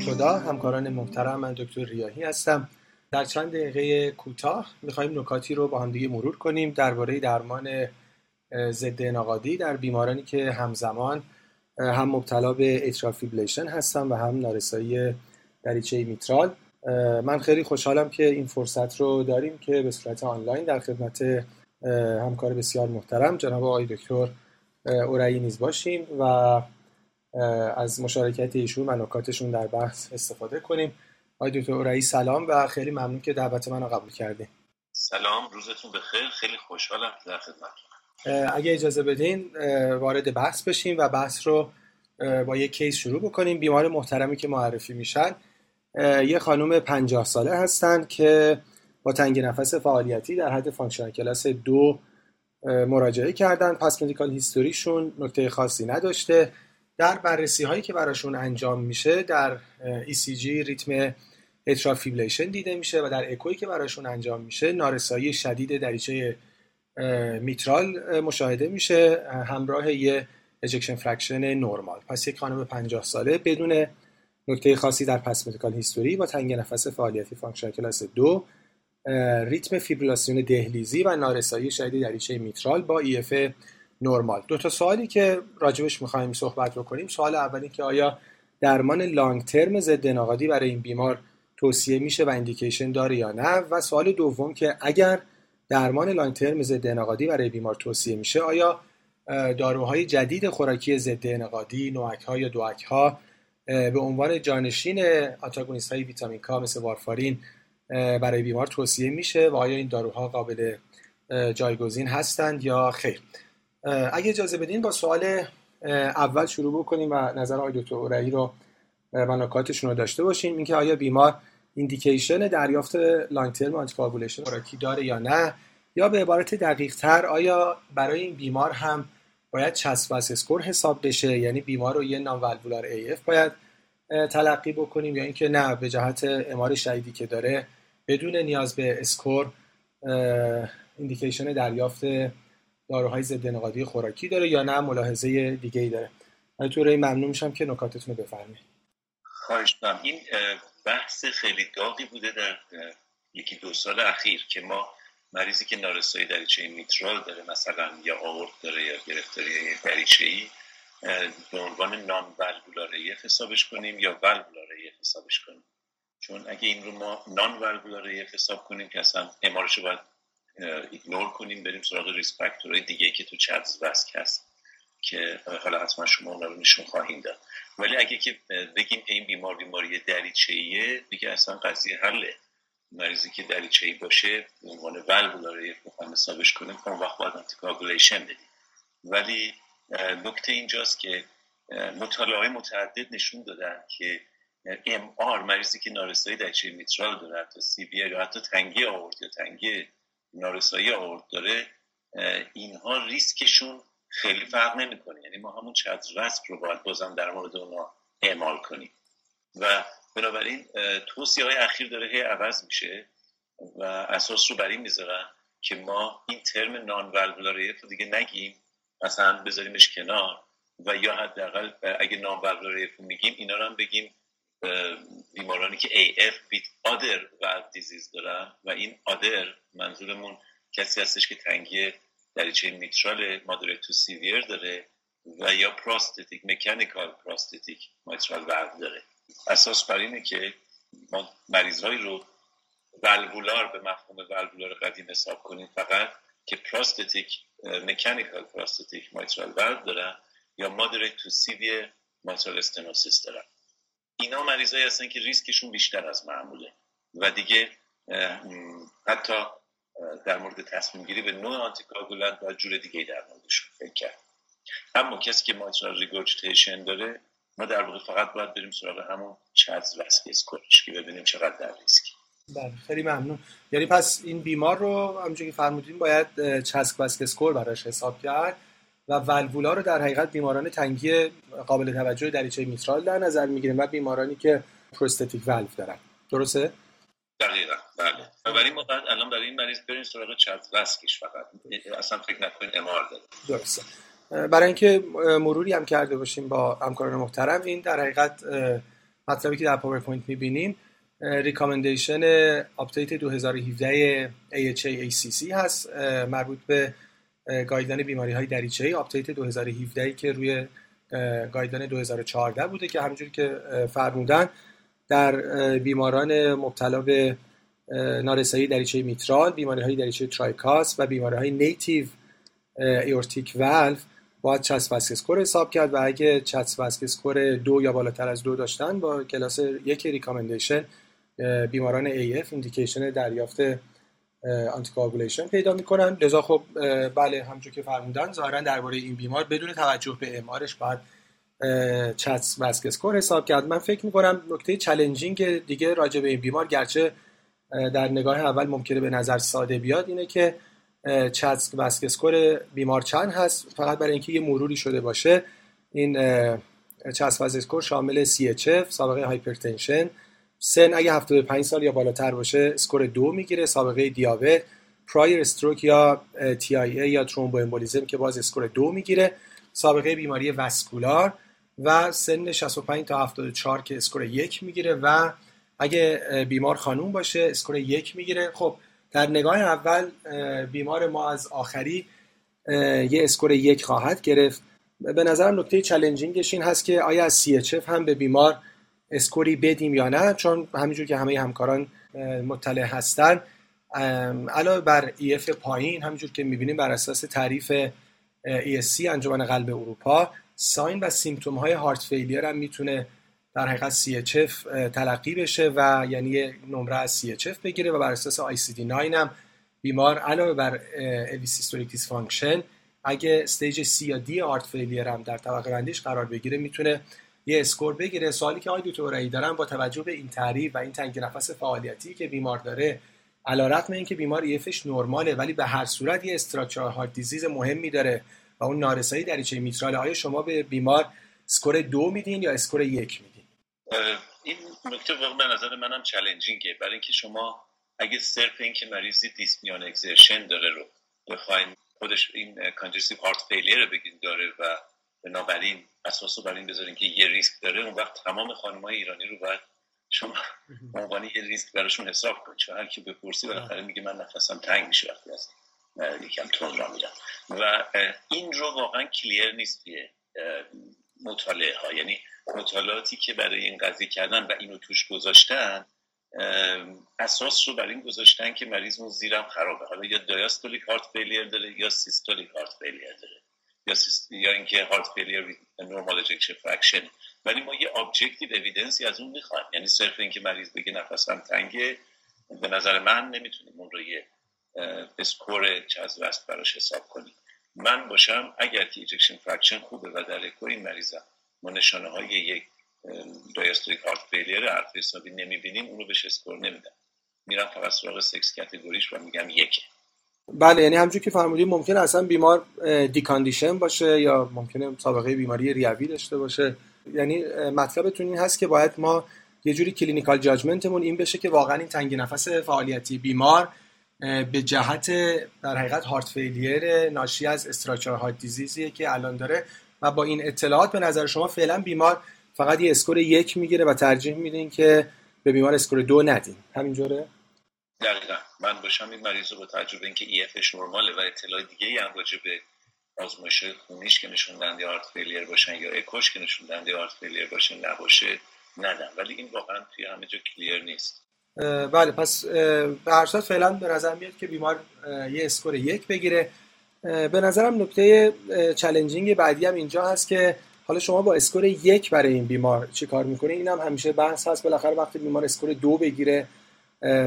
خدمت همکاران محترم من دکتر ریاهی هستم. در چند دقیقه کوتاه می‌خواهیم نکاتی رو با هم دیگه مرور کنیم. درباره درمان ضد انعقادی در بیمارانی که همزمان هم مبتلا به fibrillation هستن و هم نارسایی دریچه میترال. من خیلی خوشحالم که این فرصت رو داریم که به صورت آنلاین در خدمت همکار بسیار محترم جناب آقای دکتر اورایی نیز باشیم و از مشارکت ایشون و نکاتشون در بحث استفاده کنیم. آقای دکتر اورایی سلام و خیلی ممنون که دعوت من رو قبول کردیم سلام روزتون بخیر. خیلی خوشحالم در خدمت اگه اجازه بدین وارد بحث بشیم و بحث رو با یک case شروع بکنیم. بیمار محترمی که معرفی میشن. یه خانم 50 ساله هستند که با تنگ نفس فعالیتی در حد functional class دو مراجعه کردن. past medical history شون نکته خاصی نداشته. در بررسی هایی که براشون انجام میشه در ECG ریتم atrial دیده میشه و در اکویی که براشون انجام میشه نارسایی شدید دریچه میترال مشاهده میشه همراه یه ejection fraction normal پس یک خانم 50 ساله بدون نکته خاصی در past medical history با تنگ نفس فعالیتی function class دو ریتم فیبریلاسیون دهلیزی و نارسایی شدید دریچه میترال با EF نرمال. دو تا سوالی که راجبش می‌خوایم صحبت رو کنیم سوال اولی که آیا درمان لانگ ترم ضد انعقادی برای این بیمار توصیه میشه و اندیکیشن داره یا نه؟ و سوال دوم که اگر درمان لانگ ترم ضد انعقادی برای بیمار توصیه میشه آیا داروهای جدید خوراکی ضد انعقادی نوک ها یا دوک ها به عنوان جانشین آنتاگونیست های ویتامین کا مثل وارفارین برای بیمار توصیه میشه و آیا این داروها قابل جایگزین هستند یا خیر؟ اگه اجازه بدین با سوال اول شروع بکنیم و نظر آقای دکتر اورایی رو و نکاتشون رو داشته باشیم اینکه آیا بیمار indication دریافت long-term anticoagulation خوراکی داره یا نه؟ یا به عبارت دقیق تر آیا برای این بیمار هم باید CHA2DS2-VASc score حساب بشه؟ یعنی بیمار رو یه non-valvular AF باید تلقی بکنیم یا اینکه نه به جهت MR شدیدی که داره بدون نیاز به اسکور ایندیکیشن دریافت داروهای ضد انقادی خوراکی داره یا نه؟ ملاحظه دیگه ای داره طوری ممنون میشم که نکاتتون رو بفرمایید. خواهش این بحث خیلی داغی بوده در یکی دو سال اخیر که ما مریضی که نارسایی دریچه میترال داره مثلا یا آورد داره یا گرفتاری دریچه ای به عنوان نان والوولار حسابش کنیم یا والوولار حسابش کنیم. چون اگه این رو ما non-valvular حساب کنیم که اصلا MR ش رو باید ignore کنیم بریم سراغ risk factor های دیگه که تو CHA2DS2-VASc هست که حالا حتما شما اونا رو نشون خواهیم داد. ولی اگه که بگیم این بیمار بیماری دریچه ایه دیگه اصلا قضیه حله. مریضی که دریچه ای باشه به عنوان والوولار بخوایم حسابش کنیم اون وقت باید anticoagulation بدیم. ولی نکته اینجاست که مطالعه متعدد نشون دادن که ام آر مریضی که نارسایی دریچه میترال داره حتی سی بی یا حتی تنگی آورد یا تنگی نارسایی آورد داره اینها ریسکشون خیلی فرق نمی‌کنه. یعنی ما همون چت رسک رو باید بازم در مورد اونا اعمال کنیم. و بنابراین توصیه های اخیر داره هی عوض میشه و اساس رو بر این می‌ذارن که ما این ترم نان رو دیگه نگیم مثلا بذاریمش کنار و یا حداقل اگه نان رو میگیم اینا رو هم بگیم بیمارانی که AF with other valve disease دارن و این other منظورمون کسی هستش که تنگی دریچه میترال مادریت تو سیویر داره و یا پراستتیک مکانیکال پراستتیک میترال valve داره. اساس بر اینه که ما مریضهایی رو والوولار به مفهوم والوولار قدیم حساب کنیم فقط که prosthetic mechanical prosthetic mitral valve دارن یا moderate to severe mitral stenosis دارن. اینا مریضایی هستن که ریسکشون بیشتر از معموله. و دیگه حتی در مورد تصمیم گیری به نوع anticoagulant و جور دیگه در موردشون فکر کرد اما کسی که mitral regurgitation داره ما در واقع فقط باید بریم سراغ همون CHA2DS2-VASc score ش که ببینیم چقدر در ریسکی بله خیلی ممنون. یعنی پس این بیمار رو همونجوری که فرمودین باید CHA2DS2-VASc score براش حساب کرد. و ولوولا رو در حقیقت بیماران تنگی قابل توجه دریچه میترال در نظر می‌گیریم و بیمارانی که prosthetic valve دارن. درسته؟ دقیقا. بله. برای ما الان برای این مریض بریم سراغ CHA2DS2-VASc ش فقط. اصلا فکر نکنید MR داره. درسته. برای اینکه مروری هم کرده باشیم با همکاران محترم این در حقیقت مطلبی که در پاورپوینت می‌بینیم recommendation update 2017 AHA ACC هست مربوط به guideline بیماری های دریچه ای update 2017 که روی guideline 2014 بوده که همونجوری که فرمودن در بیماران مبتلا به نارسایی دریچه میترال بیماری های دریچه tricuspid و بیماری های native aortic valve باید CHA2DS2-VASc score حساب کرد و اگه CHA2DS2-VASc score دو یا بالاتر از دو داشتن با کلاس یک recommendation بیماران AF indication دریافت anticoagulation پیدا می‌کنن. لذا خب بله همونجور که فرمودن ظاهرا درباره این بیمار بدون توجه به MR ش باید CHA2DS2-VASc score حساب کرد. من فکر می‌کنم نکته challenging دیگه راجع به این بیمار گرچه در نگاه اول ممکنه به نظر ساده بیاد اینه که CHA2DS2-VASc score بیمار چند هست؟ فقط برای اینکه یه مروری شده باشه. این CHA2DS2-VASc score شامل CHF سابقه hypertension سن اگه 75 سال یا بالاتر باشه score دو می‌گیره. سابقه دیابت prior stroke یا TIA یا thromboembolism که باز score دو می‌گیره. سابقه بیماری vascular و سن 65 تا 74 که score یک می‌گیره و اگه بیمار خانوم باشه score یک می‌گیره. خب در نگاه اول بیمار ما از آخری یه score یک خواهد گرفت. به نظرم نکته challenging ش این هست که آیا از CHF هم به بیمار score ی بدیم یا نه چون همینجور که همه همکاران مطلع هستن. علاوه بر EF پایین همینجور که می‌بینیم بر اساس تعریف ESC انجمن قلب اروپا sign و symptom های heart failure هم می‌تونه در حقیقت CHF تلقی بشه و یعنی نمره از CHF بگیره و بر اساس ICD-9 هم بیمار علاوه بر systolic function اگه stage C یا D heart failure هم در طبقه بندیش قرار بگیره می‌تونه یه score بگیره. سوالی که آقای دکتر دارن با توجه به این تعریف و این تنگ نفس فعالیتی که بیمار داره علیرغم اینکه بیمار EF ش نرماله ولی به هر صورت یه structural heart disease مهمی داره و اون نارسایی دریچه میترال. آیا شما به بیمار score دو میدین یا score یک میدین؟ این نکته واقعا به نظر منم challenging ه. برای اینکه شما اگه صرف اینکه مریضی dyspnea on exertion داره رو بخواین خودش این congestive heart failure بگین داره و بنابراین اساس رو بر این بذارین که یه ریسک داره اون وقت تمام خانم های ایرانی رو باید شما عنوان یه ریسک براشون حساب کنید. چون هر کی بپرسی بالاخره میگه من نفسم تنگ میشه وقتی از یکم تند راه میرم. و این رو واقعا clear نیست که مطالعه ها یعنی مطالعاتی که برای این قضیه کردن و اینو توش گذاشتن اساس رو برای این گذاشتن که مریض اون زیرم خرابه. حالا یا diastolic heart failure داره یا systolic heart failure داره. یا, یا اینکه heart failure normal ejection fraction ولی ما یه objective evidence ی از اون می‌خوایم. یعنی صرف اینکه مریض بگه نفسم تنگه به نظر من نمی‌تونیم اون رو یه score CHADS براش حساب کنیم. من باشم اگر که ejection fraction خوبه و در اکو این مریضم ما نشانه های یک diastolic heart failure حرف حسابی نمی‌بینیم اونو بهش score نمیدم. میرم فقط سراغ sex category ش و میگم یکه. بله یعنی همونجور که فرمودیم ممکن اصلا بیمار decondition باشه یا ممکنه سابقه بیماری ریوی داشته باشه. یعنی مطلبتون این هست که باید ما یه جوری clinical judgment مون این بشه که واقعا این تنگی نفس فعالیتی بیمار به جهت در حقیقت heart failure ناشی از structure heart disease یه که الان داره و با این اطلاعات به نظر شما فعلا بیمار فقط یه score یک می‌گیره و ترجیح میدین که به بیمار score دو ندین. همینجوره؟ دقیقا. من باشم این مریض با تجربه اینکه EF ش نرماله و اطلاع دیگه ای هم راجع به آزمایش خونیش که نشون دهنده heart failure باشن یا اکوش که نشون دهنده heart failure باشه نباشه ندم. ولی این واقعا توی همه جا clear نیست. بله پس به هر صورت فعلا به نظر میاد که بیمار یه score یک بگیره. به نظرم نکته challenging بعدی هم اینجا هست که حالا شما با score یک برای این بیمار چی کار می‌کنه این هم همیشه بحث هست. بالاخره وقتی بیمار score دو بگیره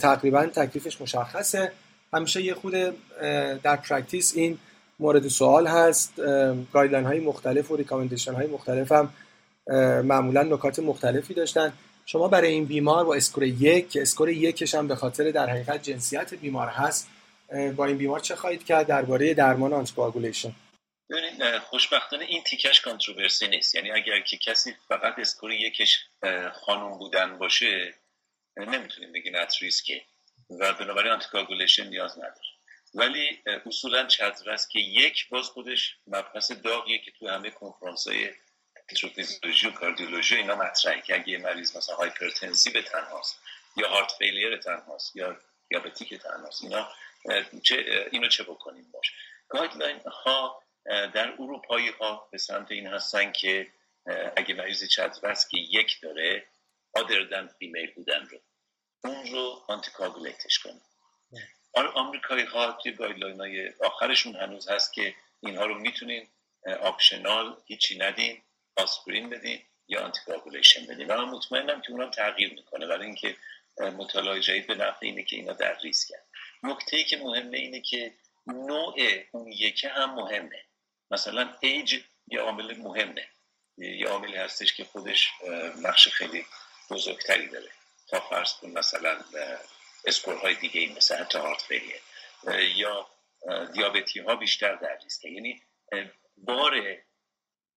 تقریبا تکلیفش مشخصه. همیشه یه خود در practice این مورد سوال هست. guideline های مختلف و recommendation های مختلف هم معمولا نکات مختلفی داشتن. شما برای این بیمار با score یک که score یکش هم به خاطر در حقیقت جنسیت بیمار هست. با این بیمار چه خواهید کرد درباره درمان anticoagulation خوشبختانه این تیکش controversy نیست. یعنی اگر که کسی فقط score یکش خانم بودن باشه نمی‌تونیم بگیم at risk ه و بنابراین anticoagulation نیاز نداره. ولی اصولا CHADS-VASc یک باز خودش مبحث داغیه که تو همه کنفرانس های و cardiology اینا مطرحه که اگه مریض مثلا hypertensive تنهاست یا heart failure تنهاست یا diabetic تنهاست اینا چه اینو چه بکنیم باش؟ guideline ها در اروپایی ها به سمت این هستن که اگه مریض CHADS-VASc یک داره other than female بودن رو. اون رو anticoagulate ش کنه آمریکایی ها توی guideline های آخرشون هنوز هست که اینها رو می‌تونین optional هیچی ندین آسپرین بدین یا anticoagulation بدین و من مطمئنم که اونا تغییر می‌کنه برای اینکه مطالعه جدید به نفع اینه که اینا در ریسک نکته ای که مهمه اینه که نوع اون یکه هم مهمه. مثلا ایج یه عامل مهمه. یه عاملی هستش که خودش نقش خیلی بزرگتری داره. تا فرض کن مثلا score های دیگه این مثل حتی heart یا دیابتی ها بیشتر در ریسکه. یعنی بار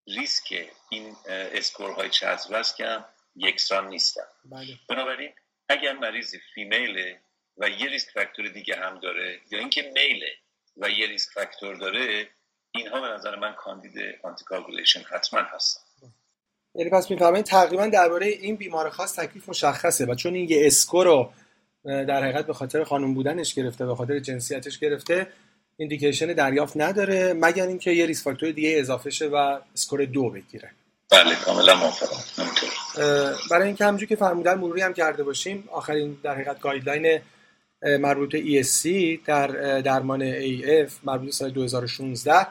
ریسک این score های CHADS-VASc هم یکسان نیستن. بله. بنابراین اگر مریضی female ه و یه risk factor دیگه هم داره یا اینکه male ه و یه risk factor داره اینها به نظر من کاندید anticoagulation حتما هستن. یعنی پس میفرمایید تقریبا درباره این بیمار خاص تکلیف مشخصه و چون این یه score رو در حقیقت به خاطر خانم بودنش گرفته به خاطر جنسیتش گرفته indication دریافت نداره مگر اینکه یه risk factor دیگه اضافه شه و score دو بگیره. بله کاملا موافقم. برای اینکه همونجوری که فرمودن مروری هم کرده باشیم آخرین در حقیقت guideline مربوط ESC در درمان AF مربوط سال 2016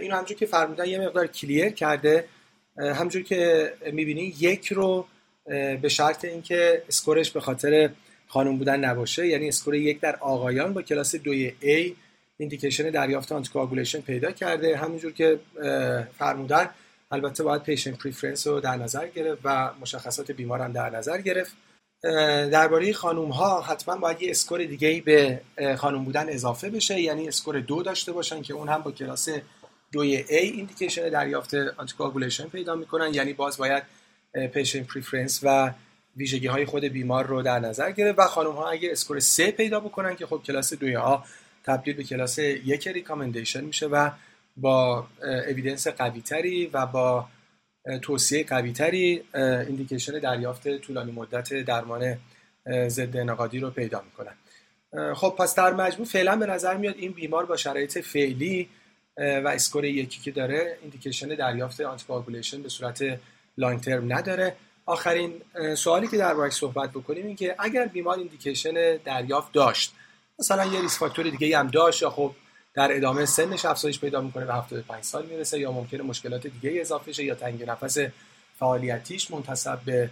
اینو همونجوری که فرمودن یه مقدار clear کرده. همونجوری که می‌بینی یک رو به شرط اینکه score ش به خاطر خانم بودن نباشه یعنی score یک در آقایان با کلاس دوی A indication دریافت anticoagulation پیدا کرده. همونجور که فرمودن البته باید patient preference رو در نظر گرفت و مشخصات بیمار هم در نظر گرفت. درباره خانوم ها حتما باید یه score دیگه به خانوم بودن اضافه بشه یعنی score دو داشته باشن که اون هم با کلاس دوی A indication دریافت anticoagulation پیدا می‌کنن. یعنی باز باید patient preference و ویژگی های خود بیمار رو در نظر گرفت و خانم ها اگه score 3 پیدا بکنن که خب کلاس دوی A تبدیل به کلاس یک recommendation میشه و با evidence قوی تری و با توصیه قوی تری indication دریافت طولانی مدت درمان ضد انعقادی رو پیدا می‌کنن. خب پس در مجموع فعلا به نظر میاد این بیمار با شرایط فعلی و score یکی که داره indication دریافت anticoagulation به صورت long term نداره. آخرین سوالی که در صحبت بکنیم این که اگر بیمار indication دریافت داشت مثلا یه risk factor دیگه هم داشت یا خب در ادامه سنش افزایش پیدا می‌کنه به 75 سال می‌رسه یا ممکنه مشکلات دیگه اضافه شه یا تنگی نفس فعالیتیش منتصب به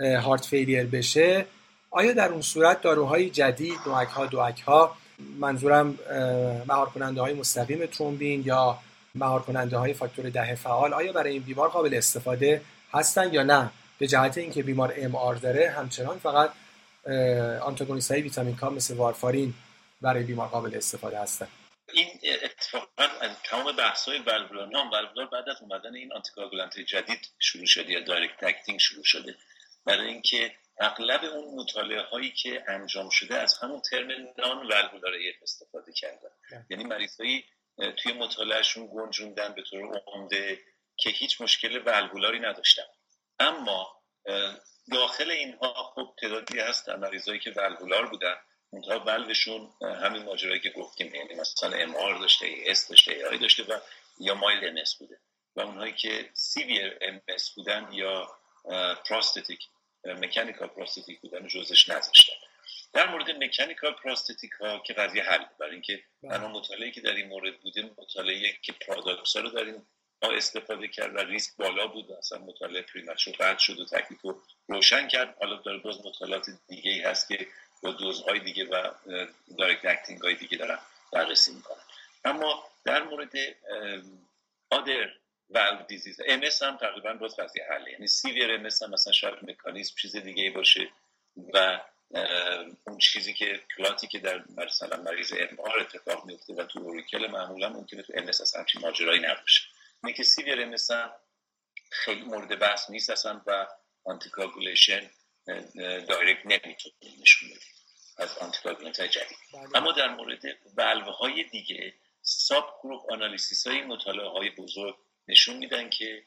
هارت فیلیر بشه آیا در اون صورت داروهای جدید نوک ها دوک ها منظورم مهار کننده های مستقیم ترومبین یا مهار کننده های فاکتور ده فعال آیا برای این بیمار قابل استفاده هستن یا نه؟ به جهت اینکه بیمار ام آر داره همچنان فقط آنتاگونیست های ویتامین کا مثل وارفارین برای بیمار قابل استفاده هستن. این اتفاقا تمام بحث های والولار نام بعد از اومدن این anticoagulant جدید شروع شده یا direct acting شروع شده. برای اینکه اغلب اون مطالعه هایی که انجام شده از همون term non valvular استفاده کردن. یعنی مریضایی توی مطالعهشون گنجوندن به طور عمده که هیچ مشکل والولاری نداشتن. اما داخل اینها خب تعدادی هست مریضایی که ولولار بودن. اونها ولوشون همین ماجرایی که گفتیم یعنی مثلا ام داشته اس داشته ای داشته و یا مایل ام بوده. و اونهایی که سیویر ام بودن یا پراستتیک مکانیکال پراستتیک بودن جزش نذاشتن. در مورد مکانیکال پراستتیک ها که قضیه حل برای اینکه تنها مطالعه که در این مورد بوده مطالعه که پرادکس رو در ما استفاده کرد و ریسک بالا بود اصلا مطالعه پریمچور قطع شد و تکلیف رو روشن کرد. حالا داره باز مطالعات دیگه ای هست که با دوزهای دیگه و direct acting های دیگه دارن بررسی می‌کنن. اما در مورد other valve disease MS هم تقریبا باز قضیه حله. یعنی severe MS هم مثلا شاید مکانیزم چیز دیگه ای باشه و اون چیزی که clot ی که در مثلا مریض ام اتفاق میفته و تو auricle معمولا ممکنه تو MS همچین ماجرایی نباشه. اینه که severe مثلا خیلی مورد بحث نیست اصلا و anticoagulation direct نمی‌تونه نشون بده از anticoagulant های جدید. بله. اما در مورد ولوه های دیگه subgroup analysis های مطالعه های بزرگ نشون میدن که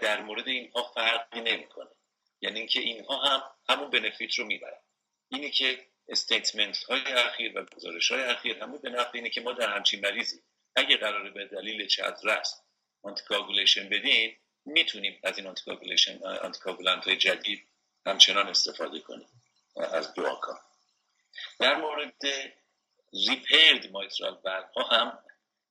در مورد اینها فرقی نمی‌کنه. یعنی اینکه اینها هم همون benefit رو می‌برن. اینی که statement های اخیر و گزارش های اخیر همون به نفع اینه که ما در همچین مریضی اگه قراره به دلیل CHADS-VASc anticoagulation بدیم می‌تونیم از این anticoagulation anticoagulant های جدید همچنان استفاده کنیم از DOAC ها در مورد repaired mitral ها هم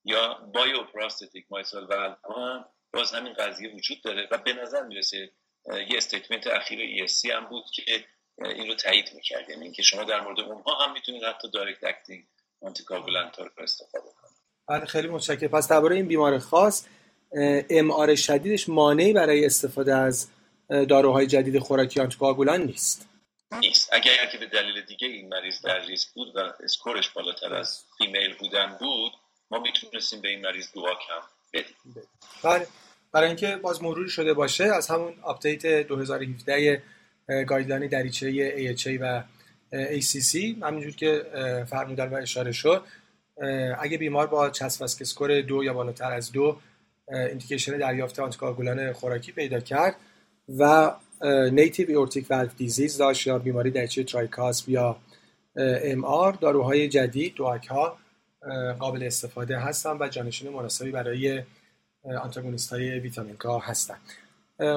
یا bioprosthetic mitral ها هم باز همین قضیه وجود داره و به نظر می‌رسه یه statement اخیر ESC هم بود که این رو تایید می‌کرد. یعنی اینکه شما در مورد اونها هم می‌تونید حتی direct acting anticoagulant رو استفاده کنید. بله خیلی متشکرم. پس درباره این بیمار خاص MR شدیدش مانعی برای استفاده از داروهای جدید خوراکی anticoagulant نیست. نیست. اگر که به دلیل دیگه این مریض در ریسک بود و score ش بالاتر از female بودن بود ما می‌تونستیم به این مریض DOAC هم بدیم بله. برای اینکه باز مروری شده باشه از همون update 2017 guideline دریچه AHA و ACC همینجور که فرمودن و اشاره شد اگه بیمار با CHADS-VASc score دو یا بالاتر از دو indication دریافت anticoagulant خوراکی پیدا کرد و native aortic valve disease داشت یا بیماری دریچه tricuspid یا MR داروهای جدید DOAC ها قابل استفاده هستن و جانشین مناسبی برای آنتاگونیست های ویتامین K هستن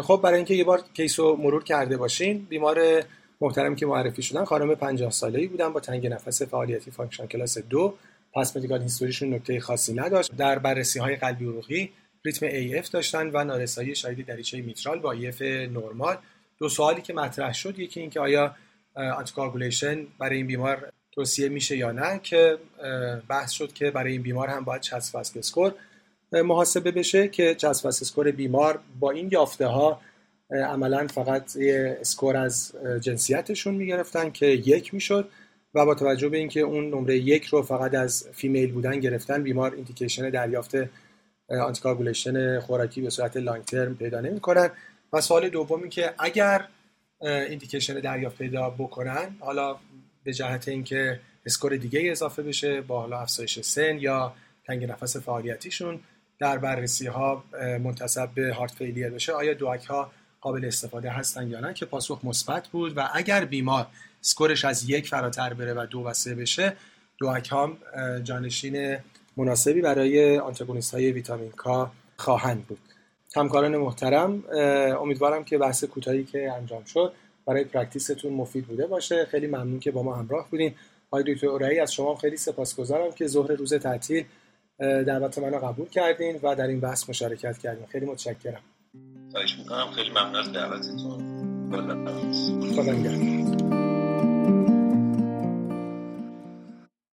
خب برای اینکه یه بار case رو مرور کرده باشین بیمار محترم که معرفی شدن خانم 50 ساله ای بودن با تنگی نفس فعالیتی function class دو. past medical history شون نکته خاصی نداشت. در بررسی های قلبی عروقی ریتم AF داشتن و نارسایی شدید دریچه میترال با EF نرمال. دو سوالی که مطرح شد یکی اینکه آیا anticoagulation برای این بیمار توصیه میشه یا نه که بحث شد که برای این بیمار هم باید CHADS-VASc score محاسبه بشه که CHADS-VASc score بیمار با این یافته ها عملا فقط score از جنسیتشون می‌گرفتن که یک می‌شد و با توجه به اینکه اون نمره یک رو فقط از female بودن گرفتن بیمار indication دریافت anticoagulation خوراکی به صورت long term پیدا نمی‌کنن. و سوال دومی که اگر indication دریافت پیدا بکنن حالا به جهت اینکه اسکور دیگه اضافه بشه با حالا افزایش سن یا تنگ نفس فعالیتیشون در بررسی ها منتصب به هارت فیلیر بشه آیا دوک ها قابل استفاده هستن یا نه؟ که پاسخ مثبت بود و اگر بیمار سکورش از یک فراتر بره و دو و سه بشه دوک ها جانشین مناسبی برای آنتاگونیست های ویتامین کا خواهند بود. همکاران محترم امیدوارم که بحث کوتاهی که انجام شد برای پرکتیستون مفید بوده باشه. خیلی ممنون که با ما همراه بودین. آقای دکتر اورایی از شما خیلی سپاسگزارم که ظهر روز تعطیل دعوت منو قبول کردین و در این بحث مشارکت کردین. خیلی متشکرم. خواهش می‌کنم. خیلی ممنون از دعوتتون. خدا نگهدار.